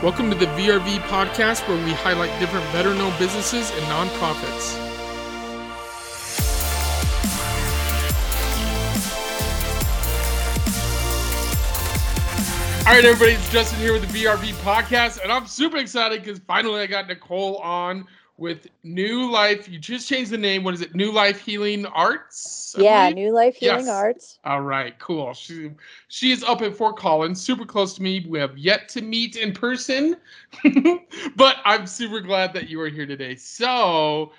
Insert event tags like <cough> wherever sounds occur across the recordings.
Welcome to the VRV podcast where we highlight different better known businesses and nonprofits. All right, everybody, it's Justin here with the VRV podcast, and I'm super excited because finally I got Nicole on with New Life. You just changed the name. What is it? New Life Healing Arts? I Yeah, believe? New Life Healing Yes. Arts. All right, cool. She she is up at Fort Collins, super close to me. We have yet to meet in person, <laughs> but I'm super glad that you are here today. So,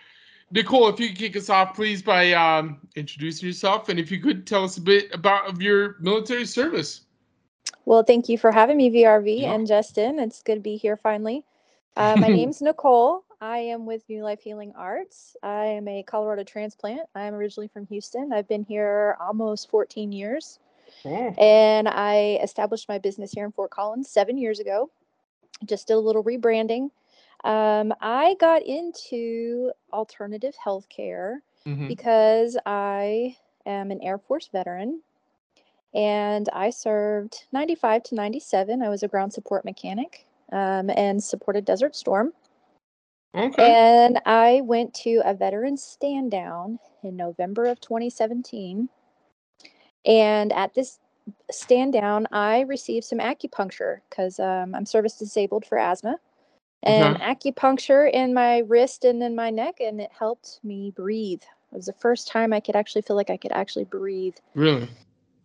Nicole, if you could kick us off, please, by um, introducing yourself, and if you could tell us a bit about of your military service. Well, thank you for having me, VRV Yeah. and Justin. It's good to be here finally. Uh, <laughs> my name's Nicole. I am with New Life Healing Arts. I am a Colorado transplant. I am originally from Houston. I've been here almost 14 years, Oh, and I established my business here in Fort Collins seven years ago. Just did a little rebranding. Um, I got into alternative healthcare mhm. because I am an Air Force veteran and I served 95 to 97. I was a ground support mechanic um, and supported Desert Storm. Okay. And I went to a veteran stand down in November of 2017. And at this stand down, I received some acupuncture because um, I'm service disabled for asthma. And acupuncture in my wrist and in my neck, and it helped me breathe. It was the first time I could actually feel like I could actually breathe. Really?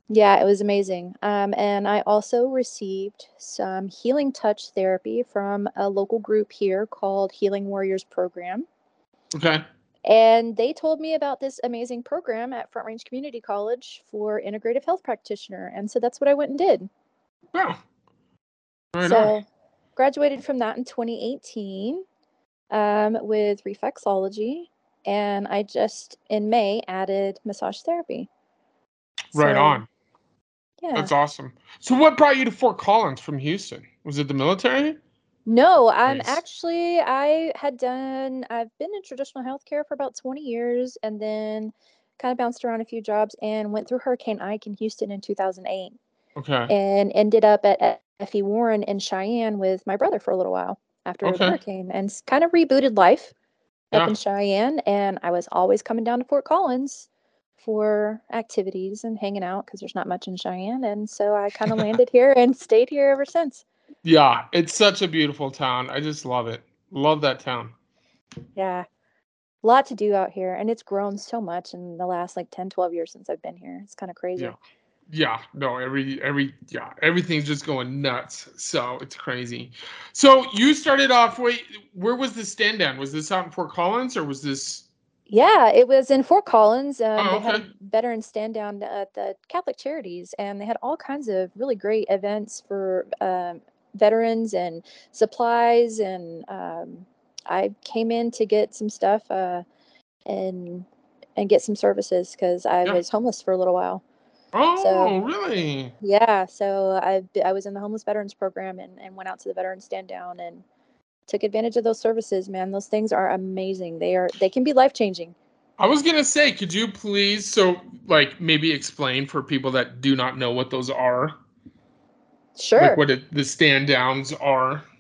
Yeah, it was amazing. Um, and I also received some healing touch therapy from a local group here called Healing Warriors Program. Okay. And they told me about this amazing program at Front Range Community College for integrative health practitioner. And so that's what I went and did. Right so on. graduated from that in 2018 um, with reflexology. And I just in May added massage therapy. Right So, on. Yeah. That's awesome. So, what brought you to Fort Collins from Houston? Was it the military? No, I'm Nice. actually I had done I've been in traditional healthcare for about 20 years and then kind of bounced around a few jobs and went through Hurricane Ike in Houston in 2008 Okay. and ended up at FE Warren in Cheyenne with my brother for a little while after Okay. the hurricane and kind of rebooted life up Yeah. in Cheyenne and I was always coming down to Fort Collins for activities and hanging out because there's not much in Cheyenne and so I kind of landed here and stayed here ever since. Yeah, it's such a beautiful town. I just love it. Love that town. Yeah. A lot to do out here. And it's grown so much in the last like 10, 12 years since I've been here. It's kind of crazy. Yeah. Yeah, no, every every yeah, everything's just going nuts. So it's crazy. So you started off wait, where was this stand down? Was this out in Fort Collins or was this Yeah, it was in Fort Collins. Um, Oh, they had a veteran stand down at the Catholic Charities, and they had all kinds of really great events for um, veterans and supplies. And um, I came in to get some stuff uh, and and get some services because I Yeah. was homeless for a little while. Oh, really? Yeah, so I I was in the homeless veterans program and, and went out to the veteran stand down and took advantage of those services. Man, those things are amazing. They are they can be life changing. I was gonna say, could you please so like maybe explain for people that do not know what those are? Sure. Like what it, the stand downs are. <laughs>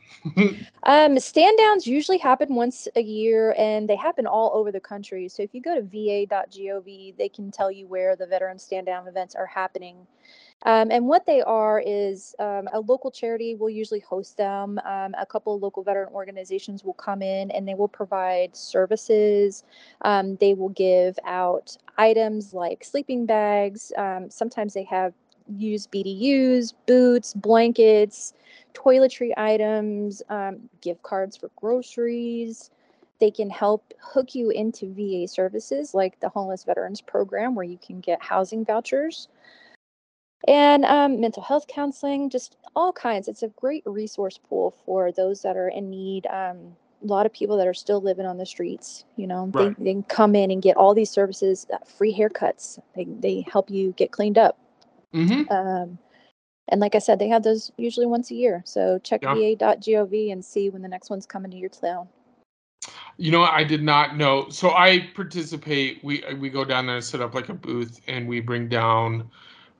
Um, stand downs usually happen once a year and they happen all over the country. So if you go to va.gov, they can tell you where the veteran stand down events are happening. Um, and what they are is um, a local charity will usually host them. Um, a couple of local veteran organizations will come in and they will provide services. Um, they will give out items like sleeping bags. Um, sometimes they have used BDUs, boots, blankets, toiletry items, um, gift cards for groceries. They can help hook you into VA services like the Homeless Veterans Program, where you can get housing vouchers and um, mental health counseling, just all kinds. It's a great resource pool for those that are in need. Um, a lot of people that are still living on the streets, you know, Right. they, they can come in and get all these services, uh, free haircuts. They, they help you get cleaned up. mm-hmm. Um, and like I said, they have those usually once a year. So check Yeah. va.gov and see when the next one's coming to your town. You know, I did not know. So I participate. We we go down there and set up like a booth, and we bring down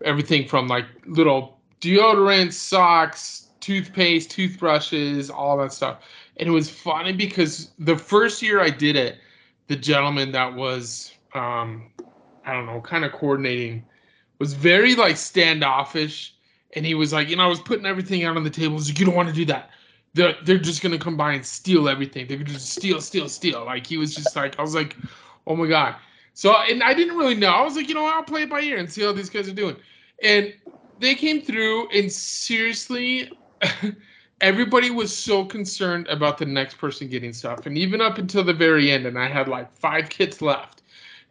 everything from like little deodorant, socks, toothpaste, toothbrushes, all that stuff. And it was funny because the first year I did it, the gentleman that was um, I don't know, kind of coordinating was very like standoffish. And he was like, you know, I was putting everything out on the table. Like, you don't want to do that. They're, they're just gonna come by and steal everything. They're just steal, steal, steal. Like he was just like, I was like, oh my god. So and I didn't really know. I was like, you know, I'll play it by ear and see how these guys are doing. And they came through and seriously <laughs> everybody was so concerned about the next person getting stuff and even up until the very end and i had like five kits left.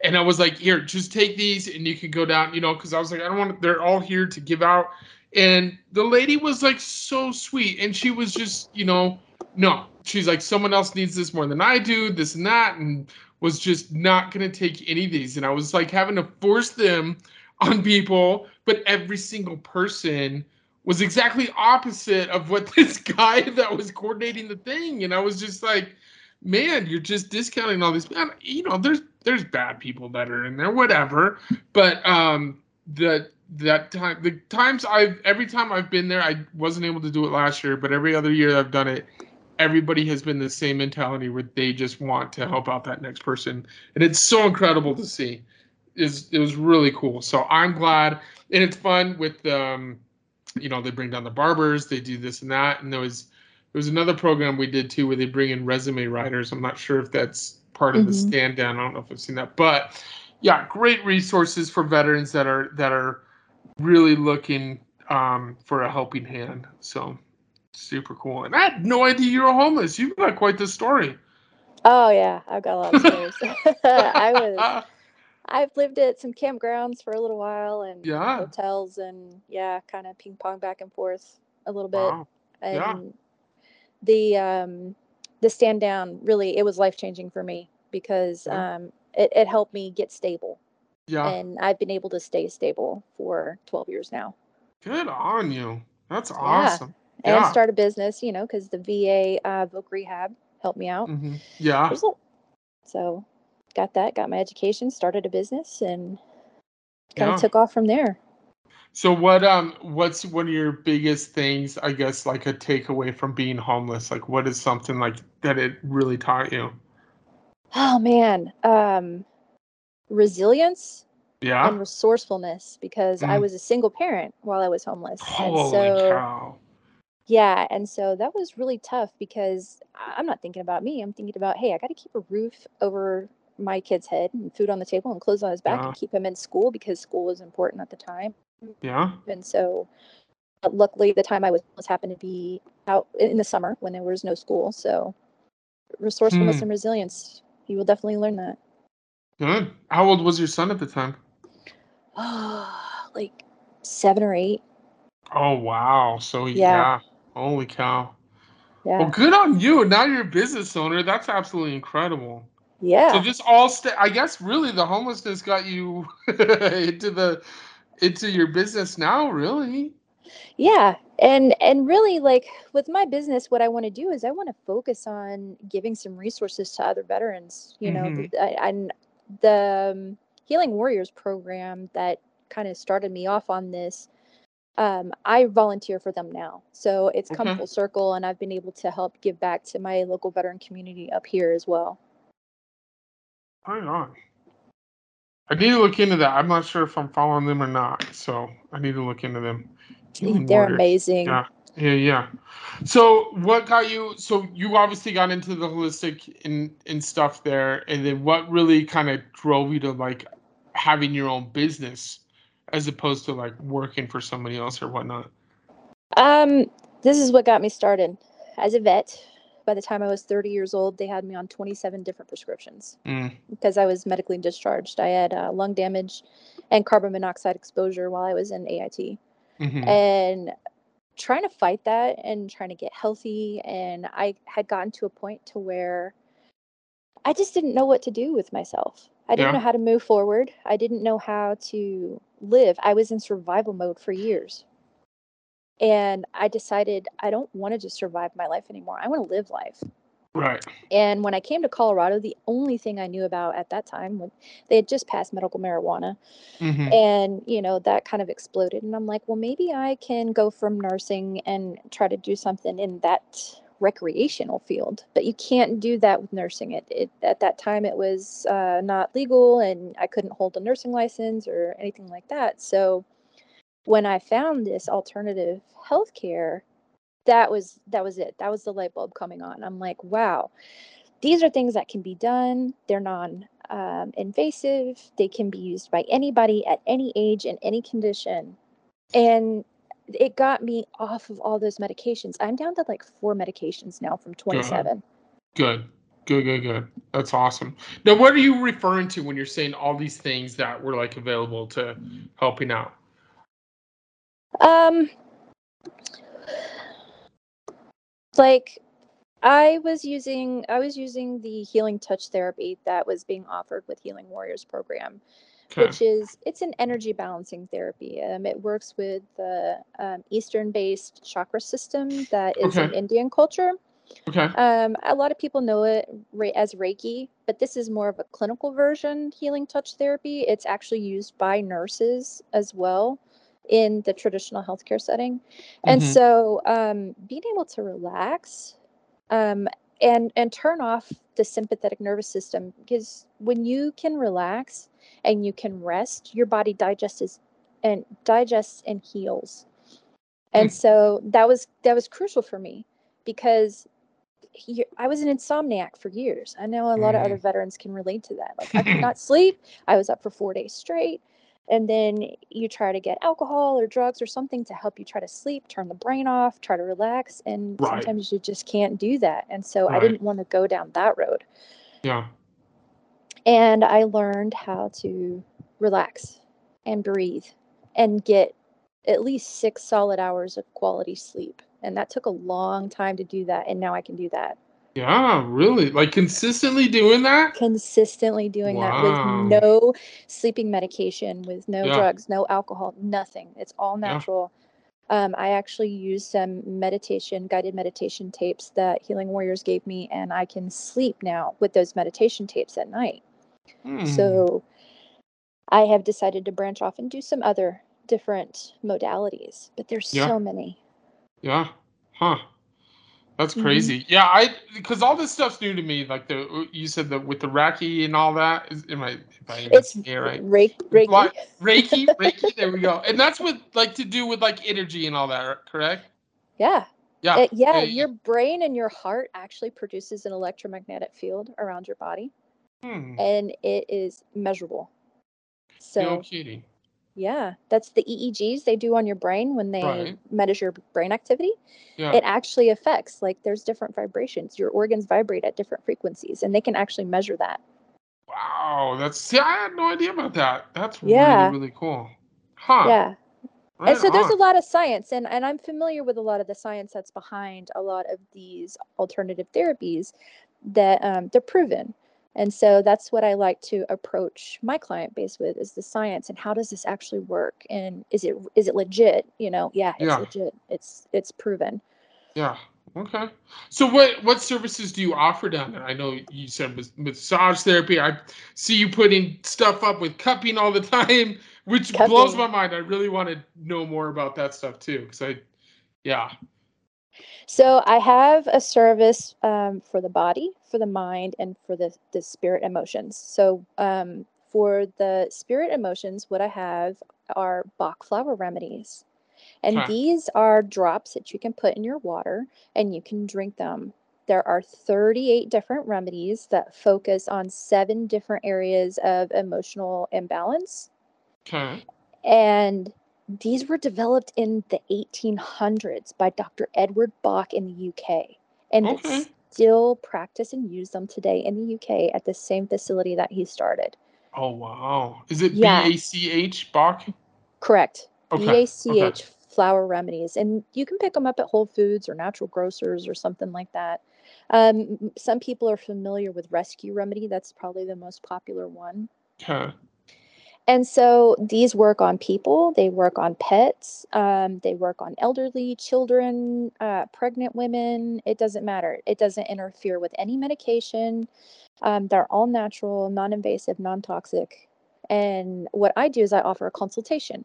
And i was like here just take these and you can go down you know because i was like i don't want they're all here to give out. And the lady was like so sweet and she was just you know no. She's like someone else needs this more than i do this and that and was just not going to take any of these. And i was like having to force them on people but every single person was exactly opposite of what <laughs> this guy that was coordinating the thing. And i was just like man you're just discounting all these man you know there's there's bad people that are in there whatever. But um the that time the times i've every time i've been there i wasn't able to do it last year but every other year i've done it everybody has been the same mentality where they just want to help out that next person. And it's so incredible to see is it was really cool. So i'm glad and it's fun with um you know they bring down the barbers they do this and that. And there was there was another program we did too where they bring in resume writers. I'm not sure if that's part of mm-hmm. the stand down. I don't know if i've seen that. But yeah great resources for veterans that are that are really looking um, for a helping hand. So super cool. And i had no idea you were homeless. You've got quite the story. Oh yeah. I've got a lot of stories. <laughs> I was <laughs> I've lived at some campgrounds for a little while and yeah. hotels and yeah, kind of ping pong back and forth a little bit. Wow. And yeah. the um the stand down really it was life changing for me because yeah. um it, it helped me get stable. Yeah. And I've been able to stay stable for 12 years now. Good on you. That's awesome. Yeah. And start a business, you know, because the VA uh, Voc Rehab helped me out. Mm-hmm. Yeah. So got that, got my education, started a business, and kind of yeah. took off from there. So what um what's one of your biggest things, I guess, like a takeaway from being homeless? Like what is something like that it really taught you? Oh man. Um resilience yeah. and resourcefulness because mm. I was a single parent while I was homeless. Holy and so cow. Yeah, and so that was really tough because I'm not thinking about me. I'm thinking about, hey, I got to keep a roof over my kid's head and food on the table and clothes on his back yeah. and keep him in school because school was important at the time. Yeah. And so luckily the time I was, was happened to be out in the summer when there was no school. So resourcefulness hmm. and resilience, you will definitely learn that. Good. How old was your son at the time? Oh, <sighs> like seven or eight. Oh wow. So yeah. yeah. Holy cow. Yeah. Well, good on you. Now you're a business owner. That's absolutely incredible. Yeah. So just all st- I guess really the homelessness got you <laughs> into the into your business now, really. Yeah. And and really like with my business what I want to do is I want to focus on giving some resources to other veterans, you mm-hmm. know, and the um, Healing Warriors program that kind of started me off on this um, I volunteer for them now. So it's come okay. full circle, and I've been able to help give back to my local veteran community up here as well. Hang on. I need to look into that. I'm not sure if I'm following them or not, so I need to look into them. They're amazing. Yeah, yeah, yeah. So, what got you? So, you obviously got into the holistic and and stuff there, and then what really kind of drove you to like having your own business as opposed to like working for somebody else or whatnot? Um, this is what got me started as a vet by the time I was 30 years old, they had me on 27 different prescriptions mm. because I was medically discharged. I had uh, lung damage and carbon monoxide exposure while I was in AIT. Mm-hmm. And trying to fight that and trying to get healthy. And I had gotten to a point to where I just didn't know what to do with myself. I didn't yeah. know how to move forward. I didn't know how to live. I was in survival mode for years. And I decided I don't want to just survive my life anymore. I want to live life. Right. And when I came to Colorado, the only thing I knew about at that time, when they had just passed medical marijuana, hmm and you know that kind of exploded. And I'm like, well, maybe I can go from nursing and try to do something in that recreational field. But you can't do that with nursing. It, it at that time it was uh, not legal, and I couldn't hold a nursing license or anything like that. So when I found this alternative healthcare that was that was it. That was the light bulb coming on. I'm like wow. These are things that can be done. They're non um, invasive. They can be used by anybody at any age and any condition. And it got me off of all those medications. I'm down to like four medications now from 27 Good. Good, good, good. That's awesome. Now, what are you referring to when you're saying all these things that were like available to helping out? Um like I was using I was using the healing touch therapy that was being offered with Healing Warriors program, Okay. which is it's an energy balancing therapy. Um, it works with the um, Eastern-based chakra system that is in Indian culture. Okay. Um, a lot of people know it as Reiki, but this is more of a clinical version healing touch therapy. It's actually used by nurses as well in the traditional healthcare setting. And Mhm. so um, being able to relax um, and and turn off the sympathetic nervous system because when you can relax and you can rest, your body digests and digests and heals. And Mm. so that was that was crucial for me because he, I was an insomniac for years. I know a lot of other Mm. veterans can relate to that. Like I could <laughs> not sleep. I was up for 4 days straight. And then you try to get alcohol or drugs or something to help you try to sleep, turn the brain off, try to relax, and Right. sometimes you just can't do that. And so I didn't want to go down that road. Yeah. And I learned how to relax and breathe and get at least 6 solid hours of quality sleep. And that took a long time to do that, and now I can do that. Yeah. Really? Like consistently doing that? consistently doing that with no sleeping medication, with no Yeah. drugs, no alcohol, nothing. It's all Yeah. natural. Um, I actually use some meditation, guided meditation tapes that Healing Warriors gave me, and I can sleep now with those meditation tapes at night. Hmm. So I have decided to branch off and do some other different modalities, but there's Yeah. so many. Yeah. Huh. That's Mhm. crazy. Yeah, I because all this stuff's new to me. Like the you said that with the Reiki and all that. Is, am I if I It's it right? Reiki. It's Reiki. Reiki, Reiki. There we go. And that's with like to do with like energy and all that, correct? Yeah. Yeah. Uh, yeah, yeah, your brain and your heart actually produces an electromagnetic field around your body, Hmm. and it is measurable. No So, kidding. Yeah, that's the EEGs they do on your brain when they Right. measure your brain activity. Yeah. It actually affects, like, there's different vibrations. Your organs vibrate at different frequencies, and they can actually measure that. Wow. That's see, I had no idea about that. That's Yeah. really really cool. Huh. Yeah. Right and so there's a lot of science and, and i'm familiar with a lot of the science that's behind a lot of these alternative therapies that um, they're proven and so that's what i like to approach my client base with is the science and how does this actually work and is it is it legit you know yeah it's Yeah. legit it's it's proven Yeah. Okay. So what what services do you offer down there? I know you said mas- massage therapy. I see you putting stuff up with cupping all the <laughs> time, which blows my mind. I really want to know more about that stuff too, because I, yeah. So I have a service um, for the body, for the mind, and for the the spirit emotions. So um, for the spirit emotions, what I have are Bach flower remedies, and Okay. these are drops that you can put in your water and you can drink them. There are 38 different remedies that focus on seven different areas of emotional imbalance. Okay. And these were developed in the 1800s by Dr. Edward Bach in the UK. And they Okay. still practice and use them today in the UK at the same facility that he started. Oh wow. Is it B Yeah. A C H Bach? Correct. Okay. B A Okay. Flower remedies. And you can pick them up at Whole Foods or natural grocers or something like that. Um, some people are familiar with Rescue Remedy. That's probably the most popular one. Okay. And so these work on people, they work on pets, um, they work on elderly, children, uh, pregnant women. It doesn't matter. It doesn't interfere with any medication. Um, they're all natural, non invasive, non toxic. And what I do is I offer a consultation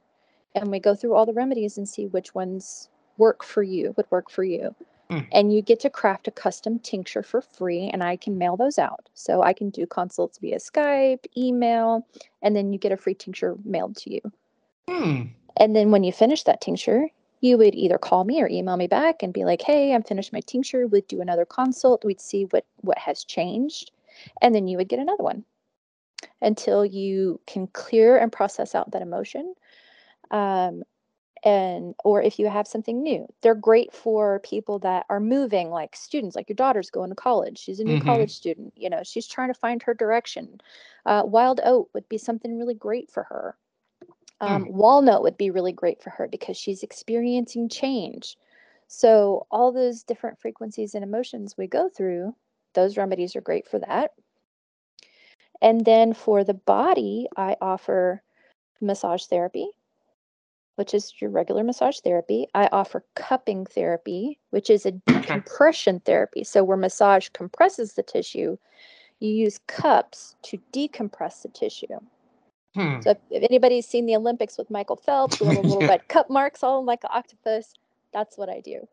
and we go through all the remedies and see which ones work for you, would work for you. Mm. And you get to craft a custom tincture for free, and I can mail those out. So I can do consults via Skype, email, and then you get a free tincture mailed to you. Hmm. And then when you finish that tincture, you would either call me or email me back and be like, "Hey, I'm finished my tincture." We'd do another consult. We'd see what what has changed, and then you would get another one until you can clear and process out that emotion. Um, and or if you have something new. They're great for people that are moving like students like your daughter's going to college she's a new Mhm. college student you know she's trying to find her direction. Uh, wild oat would be something really great for her. Um, walnut would be really great for her because she's experiencing change. So all those different frequencies and emotions we go through those remedies are great for that. And then for the body i offer massage therapy which is your regular massage therapy. I offer cupping therapy, which is a decompression therapy. So, where massage compresses the tissue, you use cups to decompress the tissue. Hmm. So, if, if anybody's seen the Olympics with Michael Phelps, little, <laughs> little red cup marks all like an octopus, that's what I do.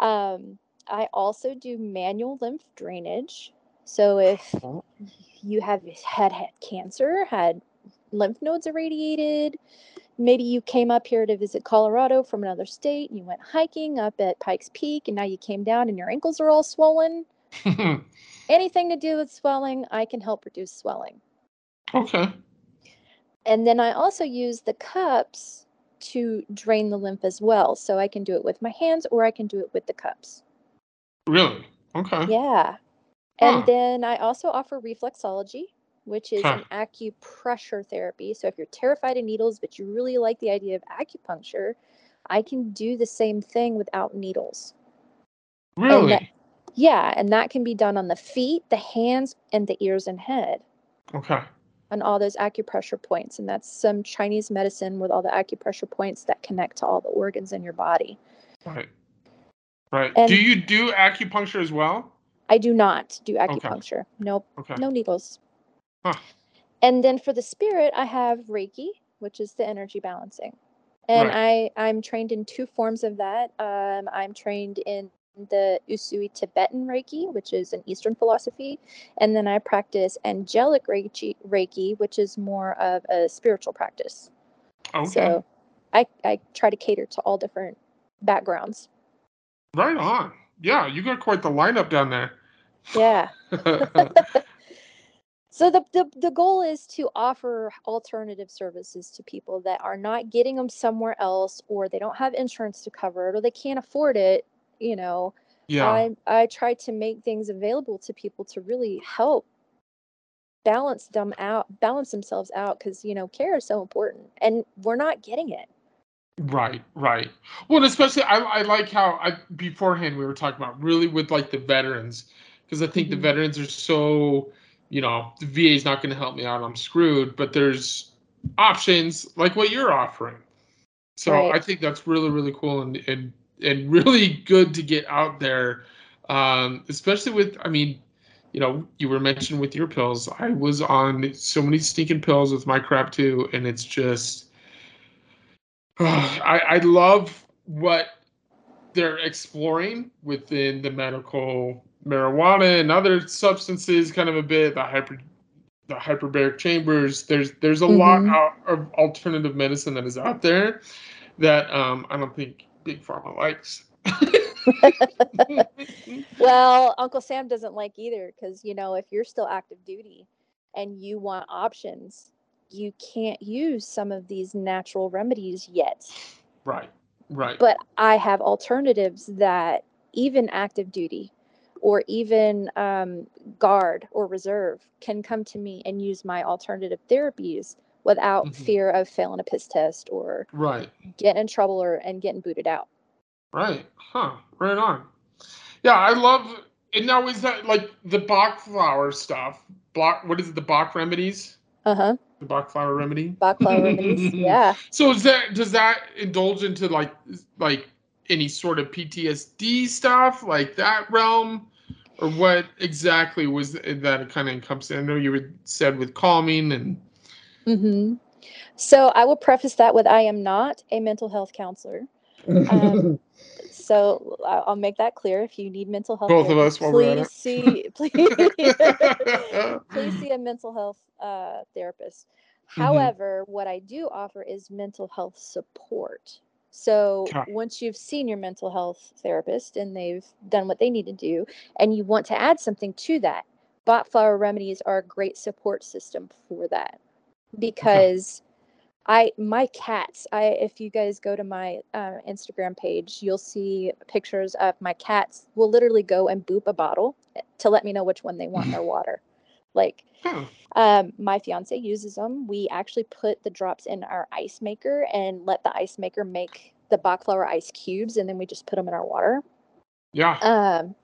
Um, I also do manual lymph drainage. So, if you have had, had cancer, had lymph nodes irradiated, maybe you came up here to visit Colorado from another state and you went hiking up at Pikes Peak and now you came down and your ankles are all swollen. <laughs> Anything to do with swelling, I can help reduce swelling. okay. And then I also use the cups to drain the lymph as well. So I can do it with my hands or I can do it with the cups. Really? Okay. Yeah. And Huh. then I also offer reflexology, which is Huh. an acupressure therapy. So if you're terrified of needles, but you really like the idea of acupuncture, I can do the same thing without needles. Really? that- Yeah, and that can be done on the feet, the hands, and the ears and head okay. on all those acupressure points. And that's some Chinese medicine with all the acupressure points that connect to all the organs in your body. Right. Right. And- do you do acupuncture as well? I do not do acupuncture. Nope. Okay. no needles. Huh. And then for the spirit, I have Reiki, which is the energy balancing. And I I'm trained in two forms of that. Um, I'm trained in the Usui Tibetan Reiki, which is an Eastern philosophy, and then I practice angelic Reiki, Reiki which is more of a spiritual practice. Okay. So I I try to cater to all different backgrounds. right on. Yeah, you got quite the lineup down there. Yeah. <laughs> <laughs> So the, the the goal is to offer alternative services to people that are not getting them somewhere else or they don't have insurance to cover it or they can't afford it, you know. yeah. I I try to make things available to people to really help balance them out, balance themselves out cuz you know, care is so important and we're not getting it. Right, right. Well, and especially I, I like how I beforehand we were talking about really with like the veterans because I think the Mhm. veterans are so, you know, the VA is not going to help me out. I'm screwed. But there's options like what you're offering. So Right. I think that's really really cool and and and really good to get out there, um, especially with I mean. You know, you were mentioned with your pills. I was on so many stinking pills with my crap too, and it's just <sighs> I, I love what they're exploring within the medical marijuana and other substances, kind of a bit the hyper the hyperbaric chambers. There's there's a lot Mhm. out of alternative medicine that is out there that um, I don't think big pharma likes. <laughs> <laughs> Well, Uncle Sam doesn't like either because, you know, if you're still active duty and you want options, you can't use some of these natural remedies yet. right, right, But I have alternatives that even active duty or even um, guard or reserve can come to me and use my alternative therapies without Mhm. fear of failing a piss test or right. getting in trouble or and getting booted out. Right. Huh. Right on. Yeah, I love and now is that like the Bach flower stuff? Bach what is it, the Bach remedies? Uh huh. The Bach flower remedy. Bach flower remedies. <laughs> Yeah. So is that does that indulge into like like any sort of PTSD stuff like that realm, or what exactly was that kind of encompassing? I know you were said with calming and. hmm So I will preface that with I am not a mental health counselor. Um, <laughs> so I- I'll make that clear. If you need mental health, Both of us while we're at please see please, <laughs> please see a mental health uh, therapist. Mm-hmm. However, what I do offer is mental health support. So Okay. once you've seen your mental health therapist and they've done what they need to do, and you want to add something to that, Bach Flower Remedies are a great support system for that. Because I my cats, I if you guys go to my uh, Instagram page, you'll see pictures of my cats will literally go and boop a bottle to let me know which one they want in their <laughs> water. Like Huh. um, my fiance uses them. We actually put the drops in our ice maker and let the ice maker make the flower ice cubes, and then we just put them in our water. Yeah. Um,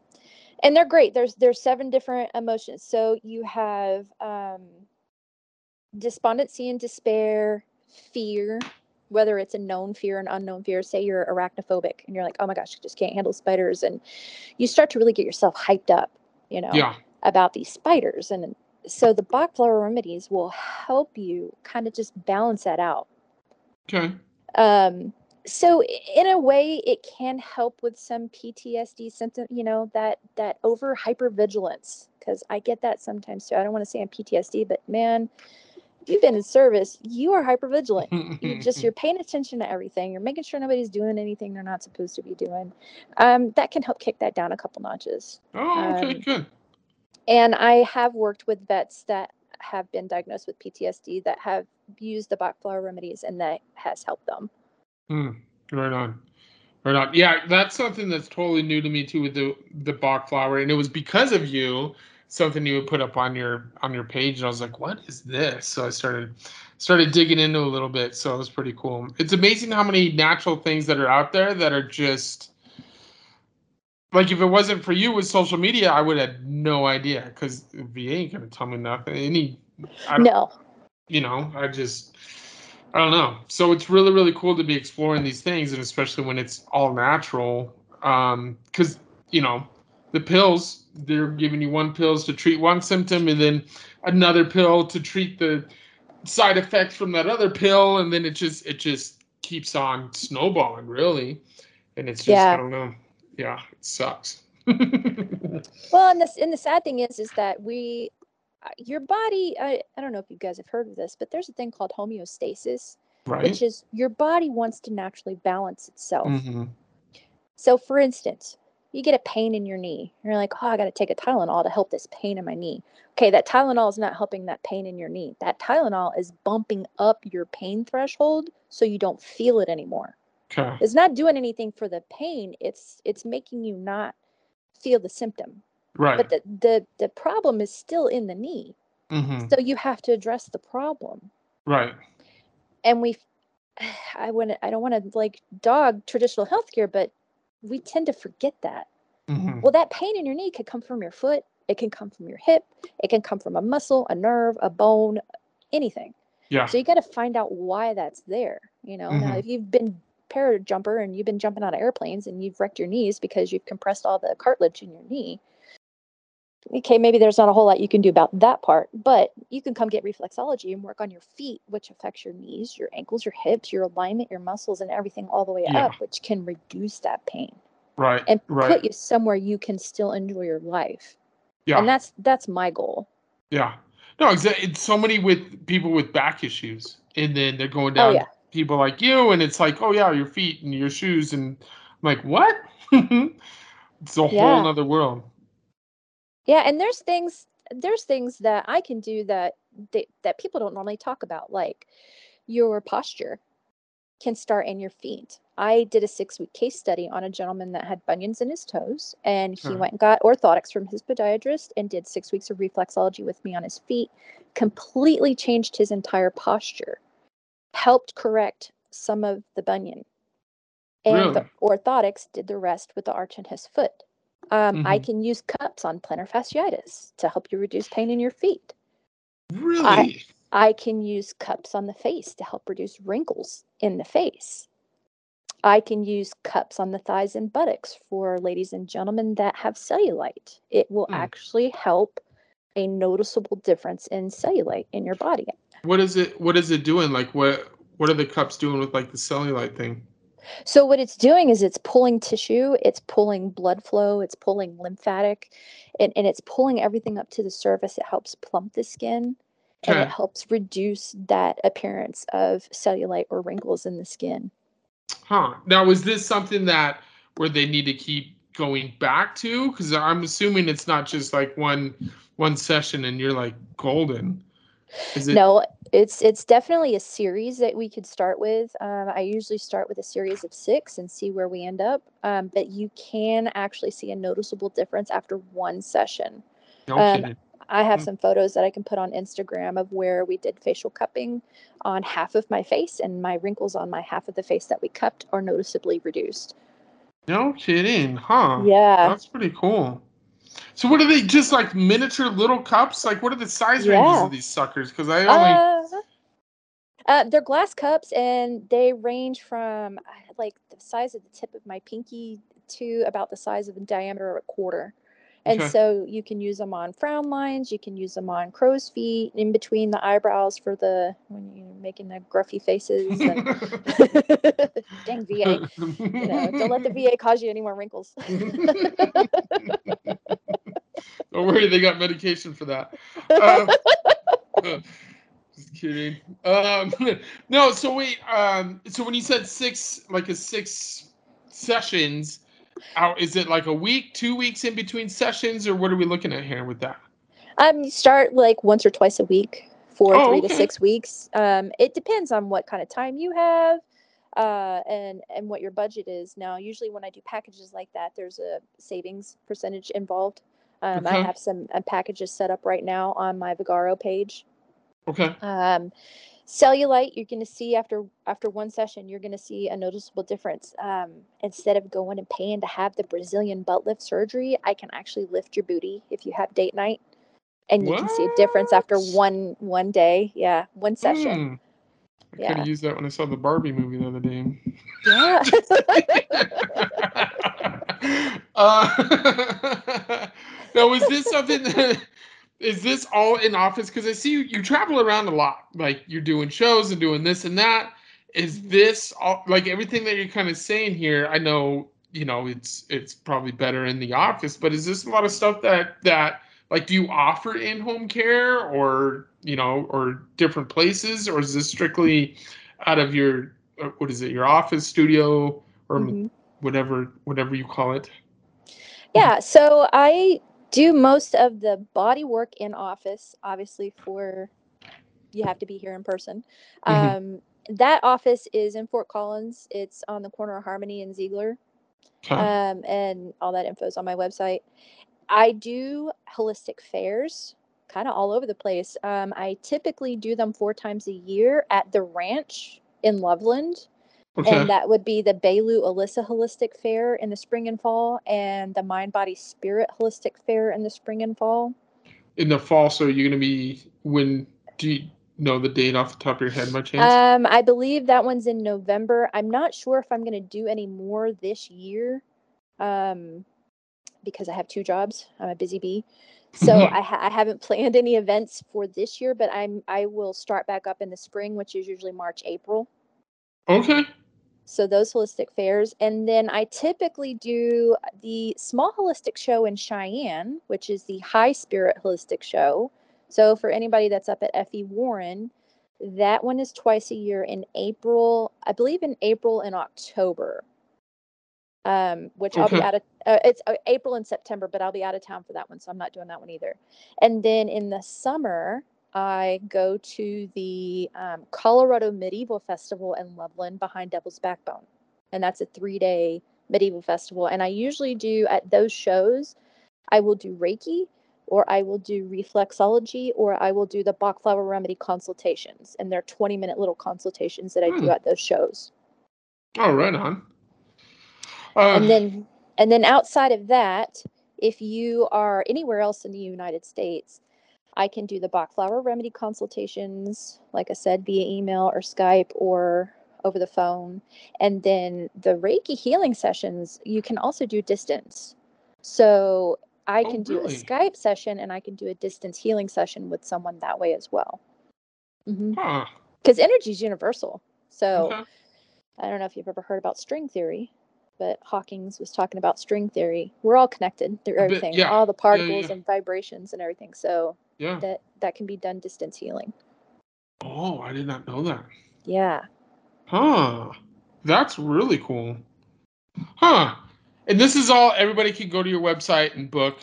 and they're great. There's there's seven different emotions. So you have um, despondency and despair, fear, whether it's a known fear and unknown fear. Say you're arachnophobic and you're like, oh my gosh, I just can't handle spiders, and you start to really get yourself hyped up, you know Yeah. About these spiders. And so the Bach flower remedies will help you kind of just balance that out. Okay. Um, so in a way, it can help with some PTSD symptom, you know, that that over hypervigilance. Because I get that sometimes too. I don't want to say I'm PTSD, but man, if you've been in service, you are hypervigilant. You just <laughs> you're paying attention to everything. You're making sure nobody's doing anything they're not supposed to be doing. Um, that can help kick that down a couple notches. oh, okay, um, good. And I have worked with vets that have been diagnosed with PTSD that have used the Bach flower remedies and that has helped them. Hmm. Right on. Right on. Yeah, that's something that's totally new to me too with the the Bach flower, and it was because of you something you would put up on your on your page, and I was like, "What is this?" So I started started digging into a little bit. So it was pretty cool. It's amazing how many natural things that are out there that are just like if it wasn't for you with social media, I would have no idea because VA ain't gonna tell me nothing. Any, I No. you know, I just, I don't know. So it's really, really cool to be exploring these things, and especially when it's all natural. Um, because you know, the pills they're giving you one pills to treat one symptom, and then another pill to treat the side effects from that other pill, and then it just it just keeps on snowballing, really. And it's just I don't know. Yeah, it sucks. <laughs> Well, and this and the sad thing is, is that we, uh, your body. I I don't know if you guys have heard of this, but there's a thing called homeostasis, right. which is your body wants to naturally balance itself. hmm So, for instance, you get a pain in your knee. You're like, oh, I got to take a Tylenol to help this pain in my knee. Okay, that Tylenol is not helping that pain in your knee. That Tylenol is bumping up your pain threshold so you don't feel it anymore. Okay. It's not doing anything for the pain. It's it's making you not feel the symptom. Right. But the the the problem is still in the knee. hmm So you have to address the problem. Right. And we <sighs> I want I don't want to like dog traditional healthcare, but we tend to forget that. hmm Well, that pain in your knee could come from your foot, it can come from your hip, it can come from a muscle, a nerve, a bone, anything. Yeah. So you got to find out why that's there. You know, now Mhm. if you've been para jumper and you've been jumping out of airplanes and you've wrecked your knees because you've compressed all the cartilage in your knee, okay, maybe there's not a whole lot you can do about that part, but you can come get reflexology and work on your feet, which affects your knees, your ankles, your hips, your alignment, your muscles, and everything all the way Yeah. up, which can reduce that pain Right. and right. put you somewhere you can still enjoy your life. yeah. And that's that's my goal. Yeah. No, exactly. It's so many with people with back issues, and then they're going Oh down yeah. People like you, and it's like, oh yeah, your feet and your shoes, and I'm like, what? <laughs> it's a Yeah. whole other world. Yeah, and there's things there's things that I can do that that, that people don't normally talk about, like your posture can start in your feet. I did a six week case study on a gentleman that had bunions in his toes, and he went and got orthotics from his podiatrist and did six weeks of reflexology with me on his feet, completely changed his entire posture, helped correct some of the bunion. And the orthotics did the rest with the arch in his foot. Um, I Mhm. can use cups on plantar fasciitis to help you reduce pain in your feet. Really? I can use cups on the face to help reduce wrinkles in the face. I can use cups on the thighs and buttocks for ladies and gentlemen that have cellulite. It will Hmm. actually help a noticeable difference in cellulite in your body. What is it? What is it doing? Like what? What are the cups doing with like the cellulite thing? So what it's doing is it's pulling tissue, it's pulling blood flow, it's pulling lymphatic, and, and it's pulling everything up to the surface. It helps plump the skin and it helps reduce that appearance of cellulite or wrinkles in the skin. Huh. Now, is this something that where they need to keep going back to? Because I'm assuming it's not just like one one session and you're like golden. It? No, it's it's definitely a series that we could start with. Um, I usually start with a series of six and see where we end up. Um, but you can actually see a noticeable difference after one session. No um, kidding. I have Mm. some photos that I can put on Instagram of where we did facial cupping on half of my face, and my wrinkles on my half of the face that we cupped are noticeably reduced. No kidding. Huh. Yeah, That's pretty cool. So what are they? Just like miniature little cups? Like what are the size ranges of these suckers? Because I only. uh, uh, they're glass cups, and they range from uh, like the size of the tip of my pinky to about the size of the diameter of a quarter. And Okay. so you can use them on frown lines, you can use them on crow's feet, in between the eyebrows for the when you're making the gruffy faces. And <laughs> <laughs> dang VA, you know, don't let the VA cause you any more wrinkles. <laughs> <laughs> Don't worry, they got medication for that. Um, <laughs> just kidding. Um, <laughs> no, so wait. Um, so when you said six, like a six sessions, how is it like a week, two weeks in between sessions, or what are we looking at here with that? Um, you start like once or twice a week for Oh, three to six weeks. Um, it depends on what kind of time you have, uh, and and what your budget is. Now, usually when I do packages like that, there's a savings percentage involved. Um, I have some uh, packages set up right now on my Vagaro page. Okay. Um, cellulite, you're going to see after after one session, you're going to see a noticeable difference. Um, instead of going and paying to have the Brazilian butt lift surgery, I can actually lift your booty if you have date night, and you can see a difference after one one day. Yeah, one session. Hmm. I could have used that when I saw the Barbie movie the other day. Yeah. <laughs> <laughs> uh, <laughs> now, is this something that is this all in office? Because I see you, you travel around a lot. Like you're doing shows and doing this and that. Is this all like everything that you're kind of saying here? I know you know it's it's probably better in the office, but is this a lot of stuff that that like do you offer in-home care or you know or different places or is this strictly out of your uh, what is it your office studio or Mhm. whatever whatever you call it Yeah, so I do most of the body work in office, obviously for you have to be here in person. Mhm. Um, that office is in Fort Collins. It's on the corner of Harmony and Ziegler. okay. Um, and all that info is on my website. I do holistic fairs kind of all over the place. Um, I typically do them four times a year at the ranch in Loveland. Okay And that would be the Bailu Alyssa Holistic Fair in the spring and fall, and the Mind Body Spirit Holistic Fair in the spring and fall. in the fall so you're gonna be when do you know the date off the top of your head by chance Um, I believe that one's in November. I'm not sure if I'm going to do any more this year, um, because I have two jobs. I'm a busy bee, so I, ha- I haven't <laughs> planned any events for this year. But I'm I will start back up in the spring, which is usually March, April. Okay So those holistic fairs, and then I typically do the small holistic show in Cheyenne, which is the High Spirit Holistic Show. So for anybody that's up at FE Warren, that one is twice a year in April, I believe in April and October. Um, which I'll be Okay. out of uh, it's uh, April and September, but I'll be out of town for that one, so I'm not doing that one either. And then in the summer, I go to the um, Colorado Medieval Festival in Loveland behind Devil's Backbone. And that's a three day medieval festival. And I usually do at those shows, I will do Reiki or I will do reflexology or I will do the Bach flower remedy consultations. And they're 20 minute little consultations that I Hmm. do at those shows. oh right on uh, and then and then outside of that if you are anywhere else in the united states I can do the Bach flower remedy consultations, like I said, via email or Skype or over the phone. And then the Reiki healing sessions, you can also do distance. So I Oh, can do a? Skype session and I can do a distance healing session with someone that way as well. Mm-hmm. Huh. Because energy is universal. So Okay. I don't know if you've ever heard about string theory, but Hawking's was talking about string theory. We're all connected through bit, everything, yeah. all the particles yeah. and vibrations and everything. So Yeah. that that can be done distance healing. Oh, I did not know that. Yeah. Huh. That's really cool. Huh. And this is all everybody can go to your website and book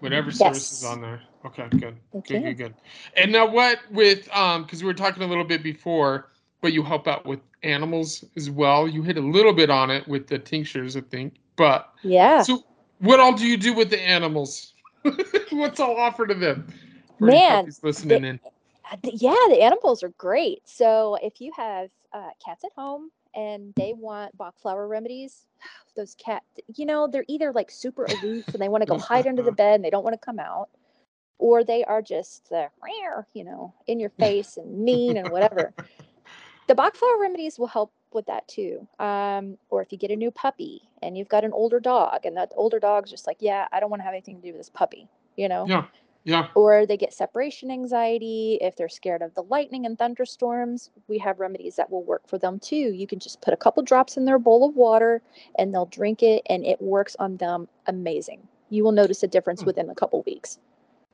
whatever service is on there. Okay, good. They Good, good, good. And now what with um because we were talking a little bit before, but you help out with animals as well. You hit a little bit on it with the tinctures, I think. But Yeah. so what all do you do with the animals? <laughs> What's all offered to them? Man, listening in. Uh, yeah, the animals are great. So if you have uh, cats at home and they want Bach flower remedies, <sighs> those cat, you know, they're either like super aloof and they want to go hide under the <laughs> bed and they don't want to come out, or they are just uh, you know, in your face and mean and whatever. <laughs> The Bach flower remedies will help with that too. Um, or if you get a new puppy and you've got an older dog and that older dog's just like, yeah, I don't want to have anything to do with this puppy, you know? Yeah. Yeah. or they get separation anxiety if they're scared of the lightning and thunderstorms we have remedies that will work for them too you can just put a couple drops in their bowl of water and they'll drink it and it works on them amazing you will notice a difference Hmm. within a couple weeks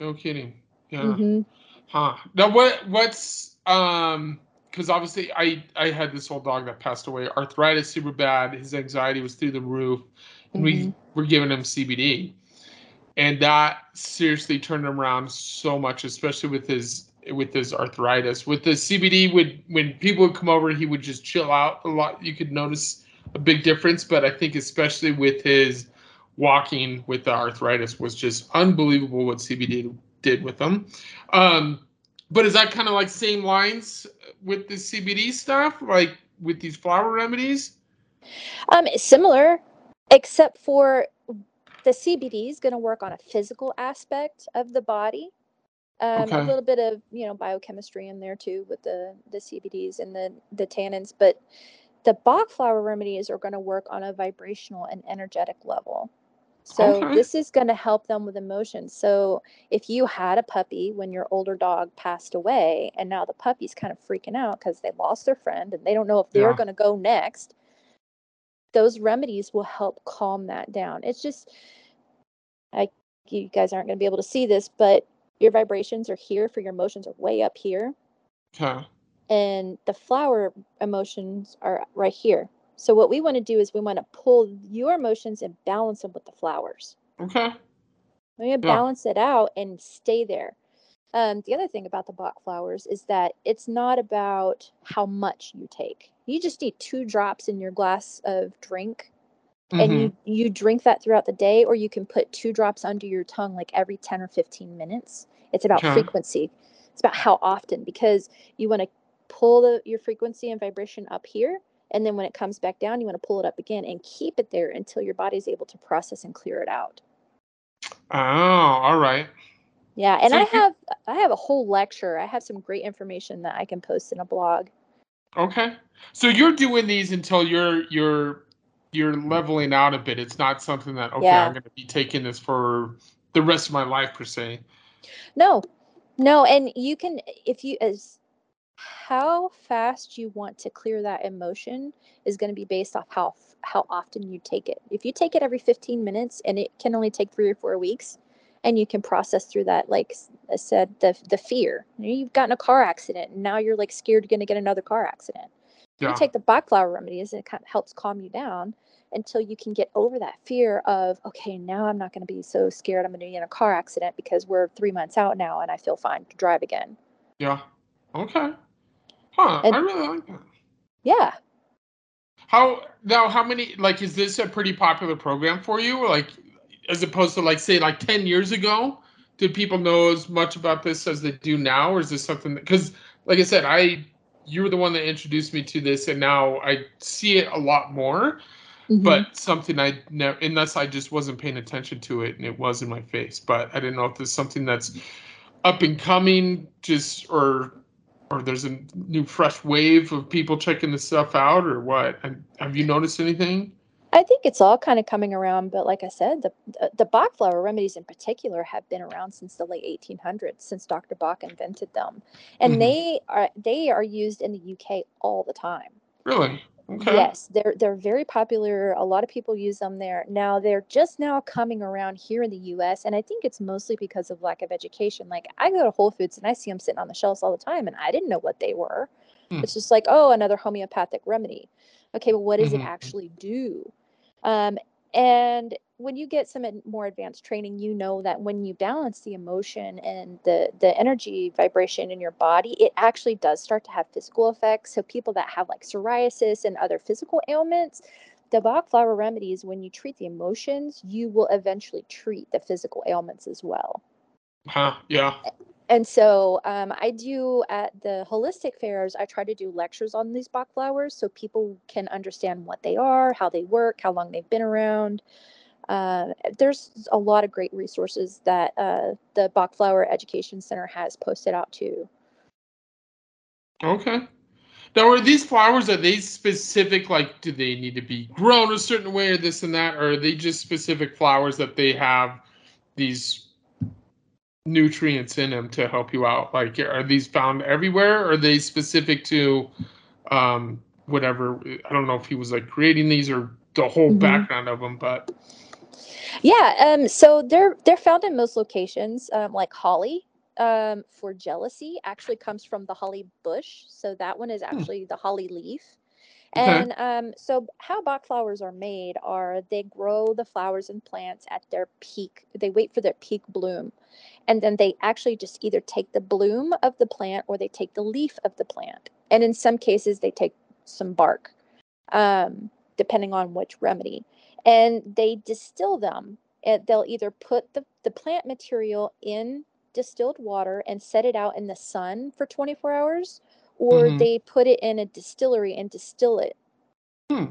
No kidding. Yeah. hmm Huh. Now what what's um because obviously I I had this old dog that passed away. Arthritis super bad. His anxiety was through the roof, and we Mhm. were giving him CBD, and that seriously turned him around so much, especially with his with his arthritis. With the CBD, would when people would come over, he would just chill out a lot. You could notice a big difference, but I think especially with his walking with the arthritis was just unbelievable what CBD did with him. Um, but is that kind of like same lines with the CBD stuff, like with these flower remedies? um similar except for the cbd is going to work on a physical aspect of the body um, Okay. a little bit of you know biochemistry in there too with the the cbds and the the tannins but the bach flower remedies are going to work on a vibrational and energetic level so Okay. this is going to help them with emotions so if you had a puppy when your older dog passed away and now the puppy's kind of freaking out because they lost their friend and they don't know if they're Yeah. going to go next those remedies will help calm that down. It's just i you guys aren't going to be able to see this but your vibrations are here for your emotions are way up here. Okay. and the flower emotions are right here. So what we want to do is we want to pull your emotions and balance them with the flowers. Okay. we want to balance it out and stay there. Um, the other thing about the Bach flowers is that it's not about how much you take you just need two drops in your glass of drink and Mhm. you you drink that throughout the day or you can put two drops under your tongue like every 10 or 15 minutes it's about Okay. frequency it's about how often because you want to pull the your frequency and vibration up here and then when it comes back down you want to pull it up again and keep it there until your body is able to process and clear it out Oh, all right. yeah and So i have i have a whole lecture i have some great information that i can post in a blog Okay. So you're doing these until you're you're you're leveling out a bit. It's not something that okay, Yeah. I'm going to be taking this for the rest of my life per se. No, no, and you can if you as how fast you want to clear that emotion is going to be based off how how often you take it. If you take it every 15 minutes and it can only take 3 or 4 weeks and you can process through that like i said the the fear. You've gotten a car accident and now you're like scared you're going to get another car accident. Yeah. You take the Bach flower remedies and it kind of helps calm you down until you can get over that fear of okay now i'm not going to be so scared i'm going to be in a car accident because we're three months out now and i feel fine to drive again Yeah. Okay. Huh. And- I really like that. yeah How now? How many? Like, is this a pretty popular program for you? Like, as opposed to like say like ten years ago, did people know as much about this as they do now, or is this something? Because, like I said, I you were the one that introduced me to this, and now I see it a lot more. Mhm. But something I never, unless I just wasn't paying attention to it, and it was in my face. But I didn't know if there's something that's up and coming, just or or there's a new fresh wave of people checking this stuff out, or what? Have you noticed anything? I think it's all kind of coming around, but like I said, the the Bach flower remedies in particular have been around since the late 1800s, since Dr. Bach invented them, and mm-hmm. they are they are used in the UK all the time. Really? Okay. Yes, they're they're very popular. A lot of people use them there. Now they're just now coming around here in the US and I think it's mostly because of lack of education. Like I go to Whole Foods and I see them sitting on the shelves all the time and I didn't know what they were. Hmm. It's just like, oh, another homeopathic remedy. Okay, but what does mm-hmm. it actually do? Um, and when you get some more advanced training, you know that when you balance the emotion and the the energy vibration in your body, it actually does start to have physical effects. So people that have like psoriasis and other physical ailments, the Bach flower remedies, when you treat the emotions, you will eventually treat the physical ailments as well. Huh, yeah and so um, I do at the holistic fairs, I try to do lectures on these Bach flowers so people can understand what they are, how they work, how long they've been around. Uh, there's a lot of great resources that uh, the Bach Flower Education Center has posted out too. Okay. Now, are these flowers, are they specific? Like, do they need to be grown a certain way or this and that? Or are they just specific flowers that they have these nutrients in them to help you out? Like, are these found everywhere? Or are they specific to um, whatever? I don't know if he was like creating these or the whole mm-hmm. background of them, but yeah. Um, so they're they're found in most locations, um, like holly. Um, for jealousy actually comes from the holly bush. So that one is hmm. actually hmm. the holly leaf. And um, so, how Bach flowers are made are they grow the flowers and plants at their peak. They wait for their peak bloom. And then they actually just either take the bloom of the plant or they take the leaf of the plant. And in some cases, they take some bark, um, depending on which remedy. And they distill them. They'll either put the, the plant material in distilled water and set it out in the sun for 24 hours or mm-hmm. they put it in a distillery and distill it. Hmm.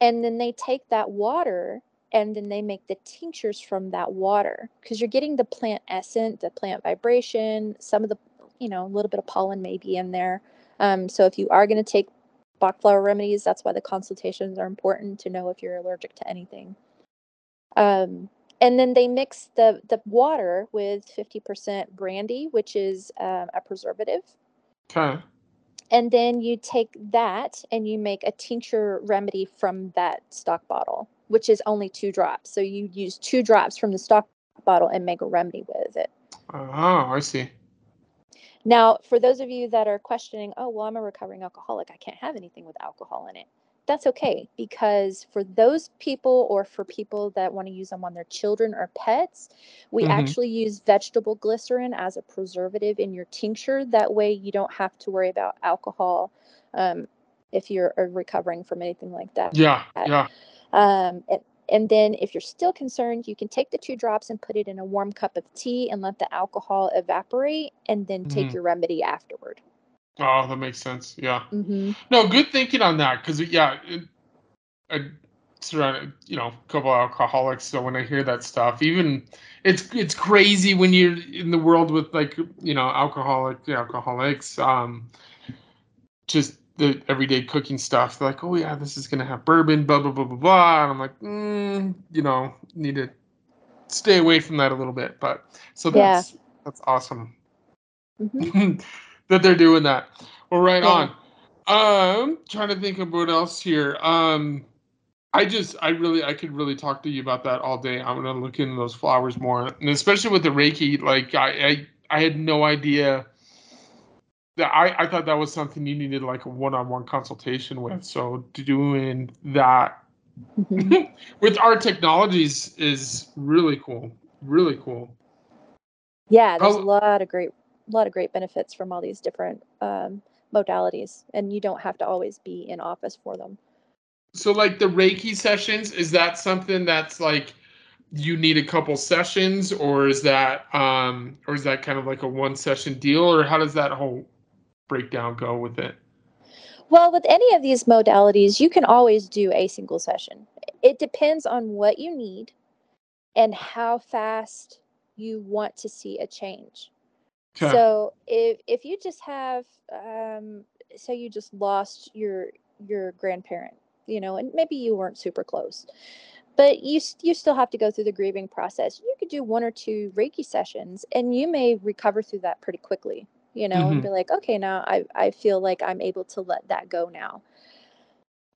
And then they take that water and then they make the tinctures from that water because you're getting the plant essence, the plant vibration, some of the, you know, a little bit of pollen maybe in there. Um, so if you are going to take Bach flower remedies, that's why the consultations are important to know if you're allergic to anything. Um, and then they mix the the water with 50% brandy, which is um, a preservative. Okay and then you take that and you make a tincture remedy from that stock bottle which is only two drops. So you use two drops from the stock bottle and make a remedy with it. Oh i see. Now for those of you that are questioning oh well i'm a recovering alcoholic. I can't have anything with alcohol in it that's okay because for those people or for people that want to use them on their children or pets, we mm-hmm. actually use vegetable glycerin as a preservative in your tincture. That way, you don't have to worry about alcohol um, if you're uh, recovering from anything like that. Yeah, yeah. Um, and, and then, if you're still concerned, you can take the two drops and put it in a warm cup of tea and let the alcohol evaporate, and then take mm-hmm. your remedy afterward. Oh, that makes sense. Yeah. Mm-hmm. No, good thinking on that because yeah, it, I surrounded you know a couple alcoholics. So when I hear that stuff, even it's it's crazy when you're in the world with like you know alcoholic alcoholics. Um, just the everyday cooking stuff. They're like, oh yeah, this is gonna have bourbon, blah blah blah blah blah. And I'm like, mm, you know, need to stay away from that a little bit. But so that's yeah. that's awesome. Mm-hmm. <laughs> that they're doing that. Well, right yeah. on. Um, trying to think of what else here. Um, I just, I really, I could really talk to you about that all day. I'm gonna look into those flowers more, and especially with the Reiki. Like, I, I, I had no idea that I, I thought that was something you needed like a one-on-one consultation with. So doing that mm-hmm. <laughs> with our technologies is really cool. Really cool. Yeah, there's How, a lot of great a lot of great benefits from all these different um, modalities, and you don't have to always be in office for them. So, like the Reiki sessions, is that something that's like you need a couple sessions, or is that um, or is that kind of like a one session deal, or how does that whole breakdown go with it? Well, with any of these modalities, you can always do a single session. It depends on what you need and how fast you want to see a change. Okay. So if if you just have um say you just lost your your grandparent, you know, and maybe you weren't super close. But you you still have to go through the grieving process. You could do one or two Reiki sessions and you may recover through that pretty quickly, you know, and Mhm. be like, okay, now I I feel like I'm able to let that go now.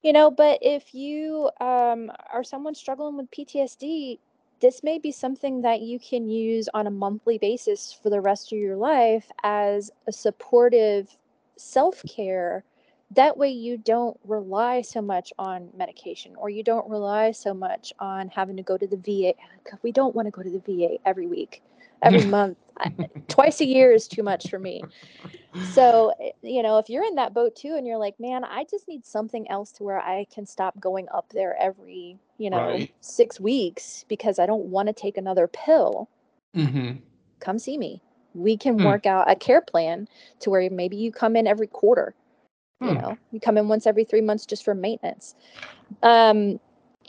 You know, but if you um, are someone struggling with PTSD, this may be something that you can use on a monthly basis for the rest of your life as a supportive self care. That way, you don't rely so much on medication or you don't rely so much on having to go to the VA. We don't want to go to the VA every week, every <laughs> month. Twice a year is too much for me. So, you know, if you're in that boat too and you're like, man, I just need something else to where I can stop going up there every, you know, Right. six weeks because I don't want to take another pill, hmm come see me. We can Hmm. work out a care plan to where maybe you come in every quarter, you Hmm. know, you come in once every three months just for maintenance. Um,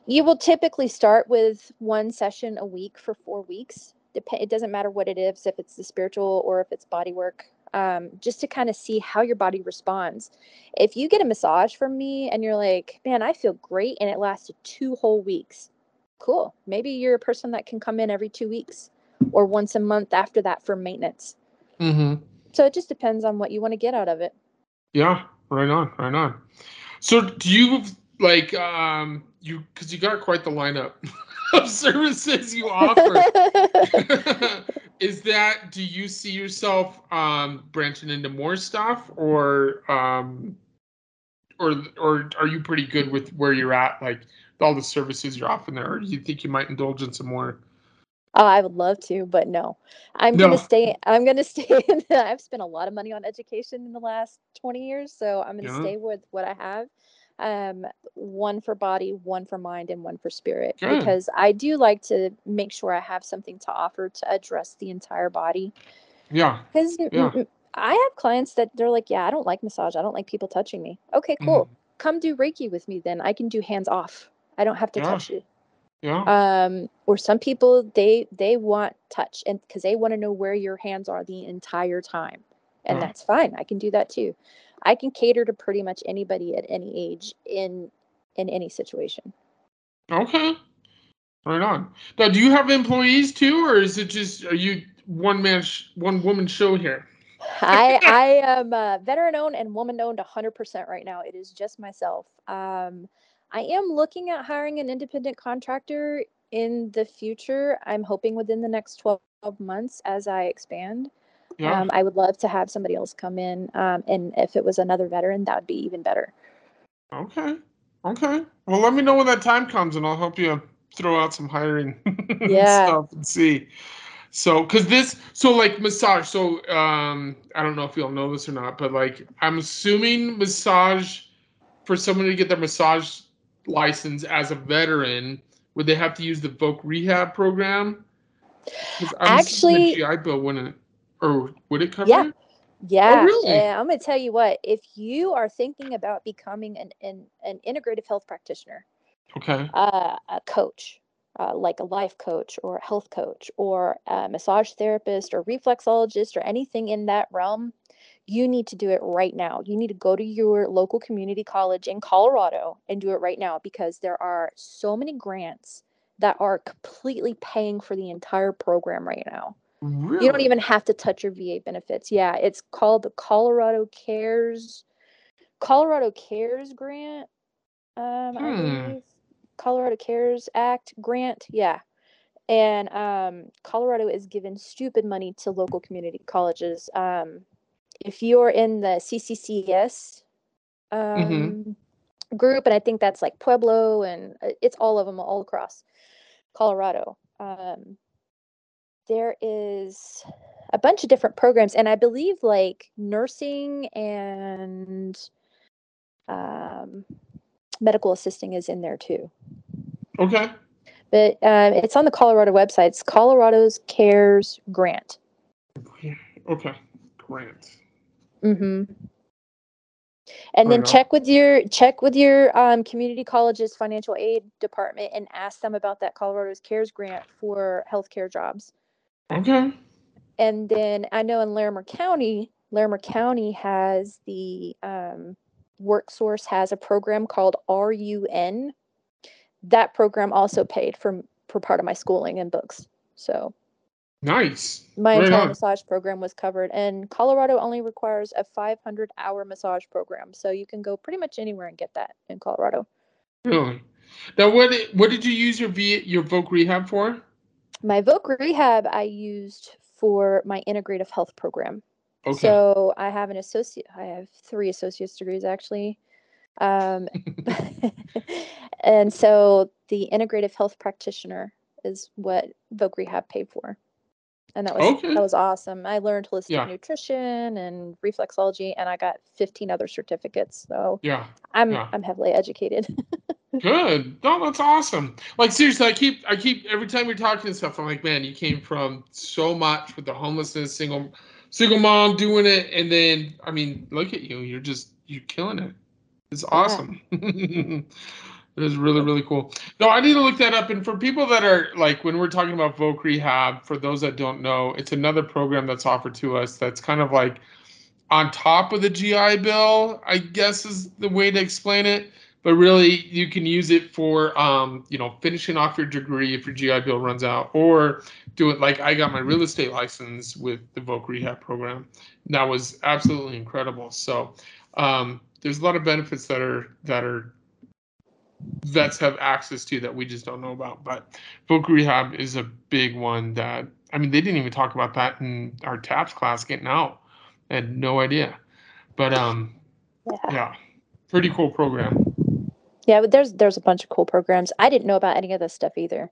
you will typically start with one session a week for four weeks. Dep- it doesn't matter what it is, if it's the spiritual or if it's body work, um, just to kind of see how your body responds. If you get a massage from me and you're like, man, I feel great, and it lasted two whole weeks, cool. Maybe you're a person that can come in every two weeks or once a month after that for maintenance. hmm So it just depends on what you want to get out of it. Yeah, right on, right on. So do you like um you because you got quite the lineup <laughs> <laughs> of services you offer. <laughs> Is that do you see yourself um branching into more stuff or um or or are you pretty good with where you're at like all the services you're offering there or do you think you might indulge in some more? Oh, I would love to, but no. I'm No. gonna stay I'm gonna <laughs> stay in the I've spent a lot of money on education in the last 20 years, so I'm gonna Yeah. stay with what I have. Um, one for body, one for mind, and one for spirit. Good. Because I do like to make sure I have something to offer to address the entire body. Yeah. Because Yeah. I have clients that they're like, yeah, I don't like massage. I don't like people touching me. Okay, Mhm. cool. Come do Reiki with me then. I can do hands off. I don't have to Yeah. touch you Yeah. um or some people they they want touch and because they want to know where your hands are the entire time and Yeah. that's fine i can do that too i can cater to pretty much anybody at any age in in any situation Okay. Right on. Now, do you have employees too, or is it just are you one man, sh- one woman show here? i <laughs> i am uh, veteran owned and woman owned 100% right now it is just myself um i am looking at hiring an independent contractor in the future i'm hoping within the next 12 months as i expand Yeah. Um, I would love to have somebody else come in, um, and if it was another veteran, that would be even better. Okay. Okay. Well, let me know when that time comes, and I'll help you throw out some hiring <laughs> Yeah. stuff and see. So, because this, so like massage. So, um, I don't know if you'll know this or not, but like, I'm assuming massage for someone to get their massage license as a veteran, would they have to use the Voc Rehab program? 'Cause Actually, GI Bill wouldn't, or would it cover Yeah. it? Yeah, really? and I'm gonna tell you what, if you are thinking about becoming an an, an integrative health practitioner, Okay. uh, a coach, uh, like a life coach or a health coach or a massage therapist or reflexologist or anything in that realm, you need to do it right now. You need to go to your local community college in Colorado and do it right now because there are so many grants that are completely paying for the entire program right now. Really? You don't even have to touch your VA benefits. Yeah, it's called the Colorado Cares Colorado Cares Grant. Um, Hmm. Colorado Cares Act grant. Yeah. And um, Colorado is giving stupid money to local community colleges. Um, if you're in the CCCS um, group, and I think that's like Pueblo, and uh, it's all of them all across Colorado. Um, there is a bunch of different programs, and I believe like nursing and um, medical assisting is in there too. Okay. But um, it's on the Colorado website. It's Colorado's Cares Grant. Okay. Grant. hmm And then on. check with your check with your um, community college's financial aid department and ask them about that Colorado's Cares Grant for healthcare jobs. Okay. and then I know in Larimer County, Larimer County has the um, WorkSource has a program called RUN. That program also paid for for part of my schooling and books. So nice. My right entire on. massage program was covered, and Colorado only requires a 500 hour massage program, so you can go pretty much anywhere and get that in Colorado. Really? Now, what what did you use your v, your Voc Rehab for? My Voc Rehab I used for my integrative health program. Okay. So I have an associate. I have three associate's degrees actually, um, <laughs> <laughs> and so the integrative health practitioner is what Voc Rehab paid for, and that was okay. that was awesome. I learned holistic yeah. nutrition and reflexology, and I got 15 other certificates. So yeah, I'm yeah. I'm heavily educated. <laughs> Good. No, that's awesome. Like seriously, I keep I keep every time you're talking and stuff, I'm like, man, you came from so much with the homelessness, single single mom doing it, and then I mean, look at you. You're just you're killing it. It's awesome. Yeah. <laughs> it is really, really cool. No, I need to look that up. And for people that are like when we're talking about Voc Rehab, for those that don't know, it's another program that's offered to us that's kind of like on top of the GI Bill, I guess is the way to explain it but really you can use it for um, you know finishing off your degree if your GI Bill runs out, or do it like I got my real estate license with the Voc Rehab program. That was absolutely incredible. So um, there's a lot of benefits that are that are vets have access to that we just don't know about. But Voc Rehab is a big one that I mean they didn't even talk about that in our TAPS class getting out. I had no idea. But um yeah, yeah pretty cool program. Yeah, but there's there's a bunch of cool programs. I didn't know about any of this stuff either.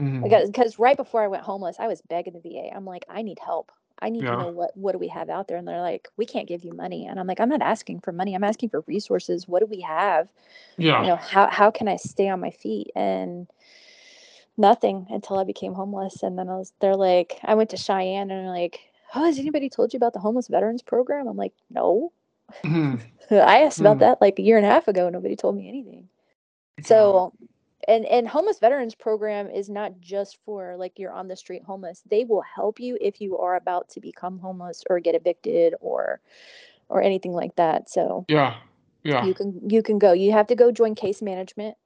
Mm-hmm. Because because right before I went homeless, I was begging the VA. I'm like, I need help. I need yeah. to know what what do we have out there, and they're like, we can't give you money. And I'm like, I'm not asking for money. I'm asking for resources. What do we have? Yeah. You know how how can I stay on my feet? And nothing until I became homeless. And then I was they're like, I went to Cheyenne, and they're like, oh, has anybody told you about the homeless veterans program? I'm like, no. Mm-hmm. <laughs> I asked about mm. that like a year and a half ago. Nobody told me anything. So, and and homeless veterans program is not just for like you're on the street homeless. They will help you if you are about to become homeless or get evicted or or anything like that. So yeah, yeah, you can you can go. You have to go join case management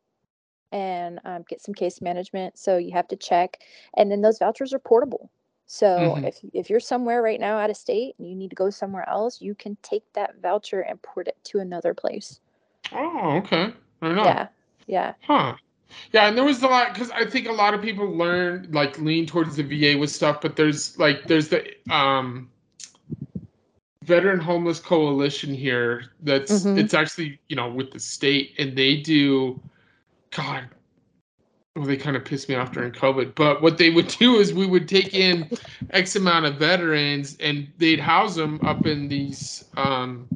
and um, get some case management. So you have to check, and then those vouchers are portable. So mm-hmm. if if you're somewhere right now out of state and you need to go somewhere else, you can take that voucher and port it to another place. Oh, okay. Yeah. Yeah. Huh. Yeah, and there was a lot because I think a lot of people learn like lean towards the VA with stuff, but there's like there's the um veteran homeless coalition here that's mm-hmm. it's actually you know with the state and they do god well, they kind of pissed me off during COVID. But what they would <laughs> do is we would take in X amount of veterans and they'd house them up in these, um,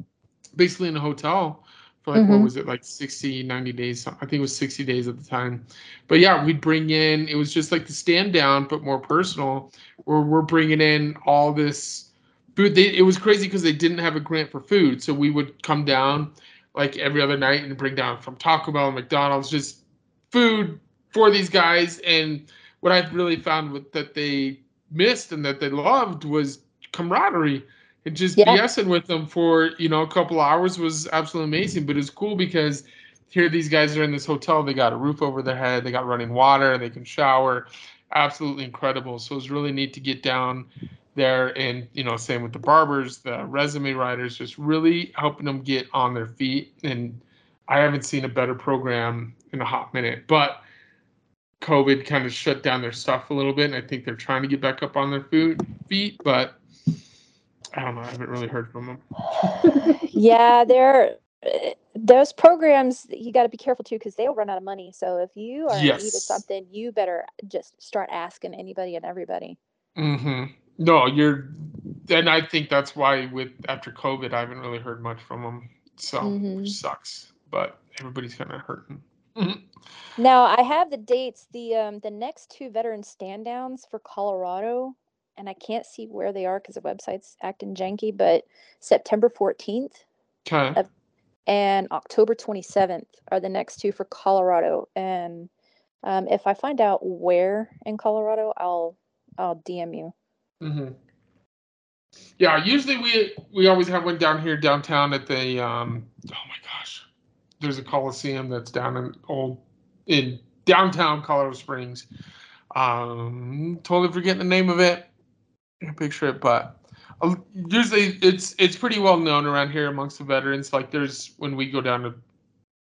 basically in a hotel for like, mm-hmm. what was it, like 60, 90 days? I think it was 60 days at the time. But yeah, we'd bring in, it was just like the stand down, but more personal, where we're bringing in all this food. They, it was crazy because they didn't have a grant for food. So we would come down like every other night and bring down from Taco Bell and McDonald's just food for these guys. And what I've really found with that they missed and that they loved was camaraderie. And just yeah. BSing with them for you know a couple hours was absolutely amazing. But it's cool because here these guys are in this hotel. They got a roof over their head. They got running water. They can shower. Absolutely incredible. So it's really neat to get down there and you know same with the barbers the resume writers just really helping them get on their feet and i haven't seen a better program in a hot minute but COVID kind of shut down their stuff a little bit, and I think they're trying to get back up on their food feet, but I don't know. I haven't really heard from them. <laughs> yeah, they're those programs. You got to be careful too because they'll run out of money. So if you are yes. in need of something, you better just start asking anybody and everybody. Mm-hmm. No, you're, and I think that's why with after COVID, I haven't really heard much from them. So mm-hmm. sucks, but everybody's kind of hurting. Now I have the dates. The um the next two veteran stand downs for Colorado, and I can't see where they are because the website's acting janky, but September 14th Okay. and October 27th are the next two for Colorado. And um, if I find out where in Colorado, I'll I'll DM you. hmm Yeah, usually we we always have one down here downtown at the um oh my gosh. There's a Coliseum that's down in old in downtown Colorado Springs. Um totally forgetting the name of it. Picture it, but uh, usually it's it's pretty well known around here amongst the veterans. Like there's when we go down to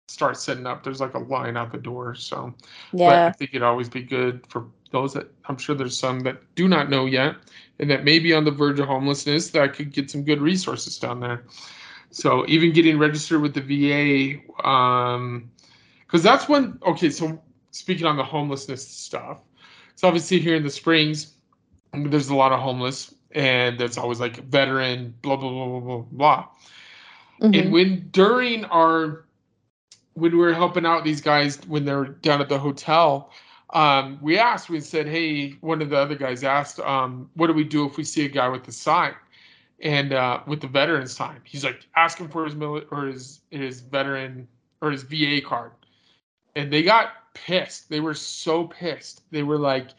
start setting up, there's like a line out the door. So but I think it'd always be good for those that I'm sure there's some that do not know yet and that may be on the verge of homelessness that could get some good resources down there. So even getting registered with the VA, um, because that's when okay. So speaking on the homelessness stuff, so obviously here in the Springs, there's a lot of homeless, and there's always like veteran, blah blah blah blah blah blah. And Mhm. when during our when we were helping out these guys when they're down at the hotel, um, we asked, we said, hey, one of the other guys asked, um, what do we do if we see a guy with the sign and uh, with the veterans sign He's like, ask him for his mili- or his his veteran or his VA card. And they got pissed. They were so pissed. They were like,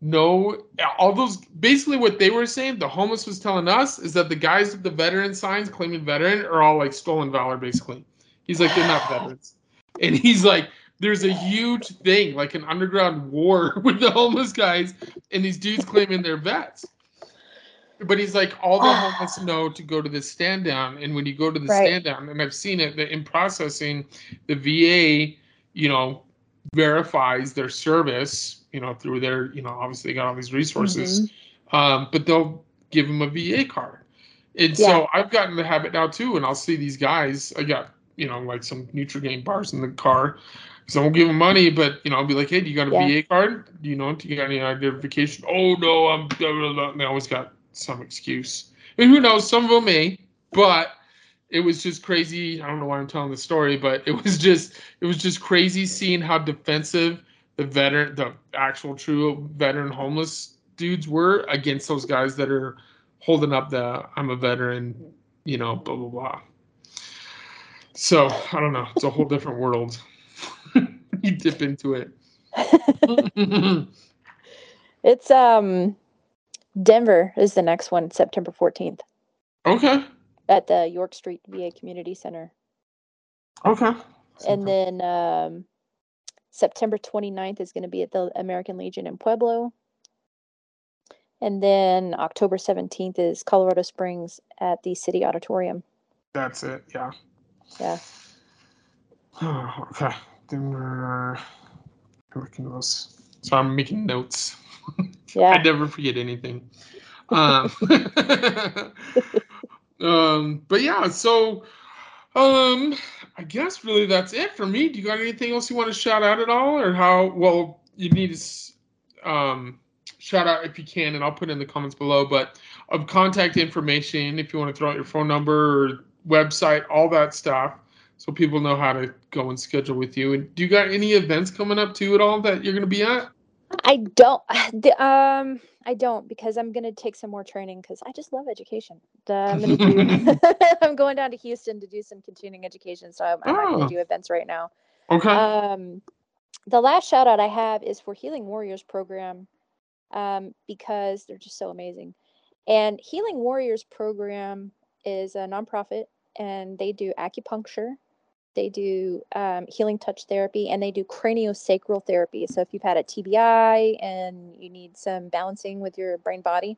no, all those basically what they were saying, the homeless was telling us is that the guys with the veteran signs claiming veteran are all like stolen valor, basically. He's like, they're not <sighs> veterans. And he's like, there's a huge thing, like an underground war <laughs> with the homeless guys, and these dudes claiming they're vets. But he's like, all the <sighs> homeless know to go to the stand down, and when you go to the Right. stand down, and I've seen it that in processing, the VA, you know, verifies their service, you know, through their, you know, obviously they got all these resources, um, but they'll give them a VA card. And Yeah. so I've gotten the habit now too, and I'll see these guys. I got, you know, like some Nutrigrain bars in the car. So I won't give them money, but you know, I'll be like, hey, do you got a Yeah. VA card? Do you know? Do you got any identification? Oh no, I'm. Blah, blah, blah. They always got some excuse. And who knows? Some of them may, but it was just crazy. I don't know why I'm telling the story, but it was just it was just crazy seeing how defensive the veteran, the actual true veteran homeless dudes were against those guys that are holding up the I'm a veteran, you know, blah blah blah. So I don't know. It's a whole different world. <laughs> you dip into it. <laughs> It's um Denver is the next one, September 14th okay. At the York Street VA Community Center. Okay. And then um September 29th is going to be at the American Legion in Pueblo. And then October 17th is Colorado Springs at the City Auditorium. that's it. Yeah. Yeah. <sighs> okay. I'm looking at those. So I'm making notes. <laughs> Yeah. I never forget anything. Um, <laughs> <laughs> um, but yeah, so um, I guess really that's it for me. Do you got anything else you want to shout out at all, or how? Well, you need to um, shout out if you can, and I'll put in the comments below. But of contact information, if you want to throw out your phone number or website, all that stuff, so people know how to go and schedule with you. And do you got any events coming up too at all that you're going to be at? I don't <sighs> the, um I don't because I'm going to take some more training cuz I just love education. Uh, I'm do <laughs> <laughs> I'm going down to Houston to do some continuing education so I'm, I'm not going Oh. to do events right now. Okay. Um, the last shout out I have is for Healing Warriors program um, because they're just so amazing. And Healing Warriors program is a nonprofit and they do acupuncture, they do um, healing touch therapy, and they do craniosacral therapy. So if you've had a TBI and you need some balancing with your brain body,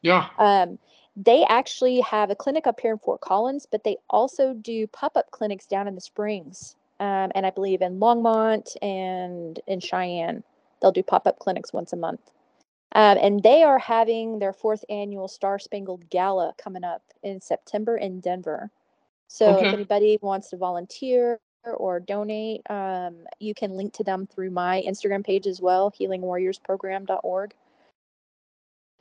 yeah. um, they actually have a clinic up here in Fort Collins, but they also do pop up clinics down in the Springs. Um, and I believe in Longmont and in Cheyenne. They'll do pop up clinics once a month. Um, and they are having their fourth annual Star Spangled Gala coming up in September in Denver. So if anybody wants to volunteer or donate, um, you can link to them through my Instagram page as well, healingwarriorsprogram.org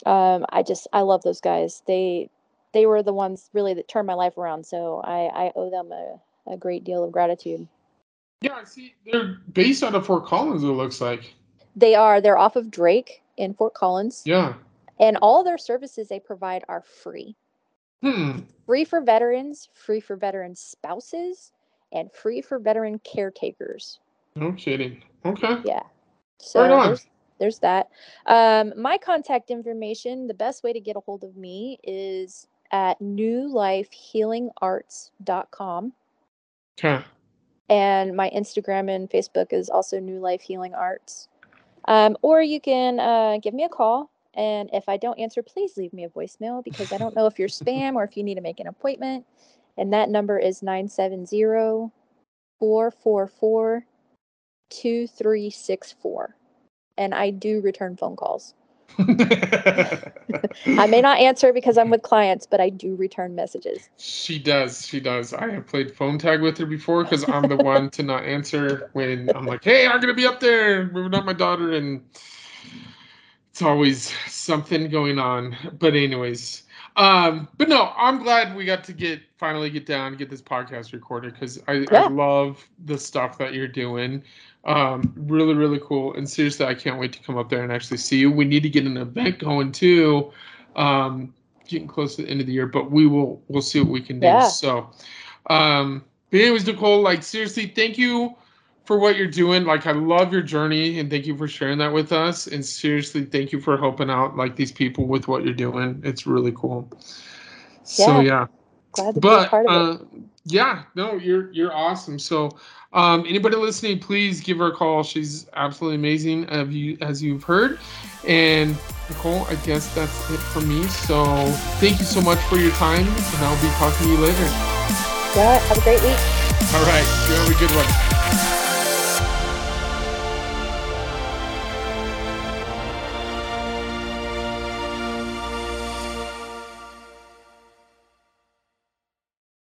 um i just i love those guys they they were the ones really that turned my life around so i i owe them a, a great deal of gratitude Yeah, I see. They're based out of Fort Collins. It looks like. they are they're off of drake in fort collins Yeah. and all their services they provide are free Hmm. free for veterans free for veteran spouses and free for veteran caretakers No kidding. Okay. yeah so Right there's, there's that. Um, my contact information, the best way to get a hold of me is at newlifehealingarts.com. Okay. And my Instagram and Facebook is also New Life Healing Arts. Um, or you can uh, give me a call. And if I don't answer, please leave me a voicemail because I don't know if you're spam or if you need to make an appointment. And that number is 970 444 2364. And I do return phone calls. <laughs> I may not answer because I'm with clients, but I do return messages. She does. She does. I have played phone tag with her before because I'm the one to not answer when I'm like, "Hey, I'm gonna be up there moving up my daughter," and it's always something going on. But anyways, um, but no, I'm glad we got to get finally get down and get this podcast recorded because I, yeah. I love the stuff that you're doing. Um, really, really cool. And seriously, I can't wait to come up there and actually see you. We need to get an event going too. Um, getting close to the end of the year, but we will we'll see what we can do. Yeah. So um but anyways, Nicole, like seriously, thank you for what you're doing. Like I love your journey and thank you for sharing that with us. And seriously, thank you for helping out like these people with what you're doing. It's really cool. So yeah. Glad to but, be a part of uh. Yeah, no, you're you're awesome. So um, anybody listening, please give her a call. She's absolutely amazing, as, you, as you've heard. And Nicole, I guess that's it for me. So thank you so much for your time, and I'll be talking to you later. Yeah, have a great week. All right, you have a good one.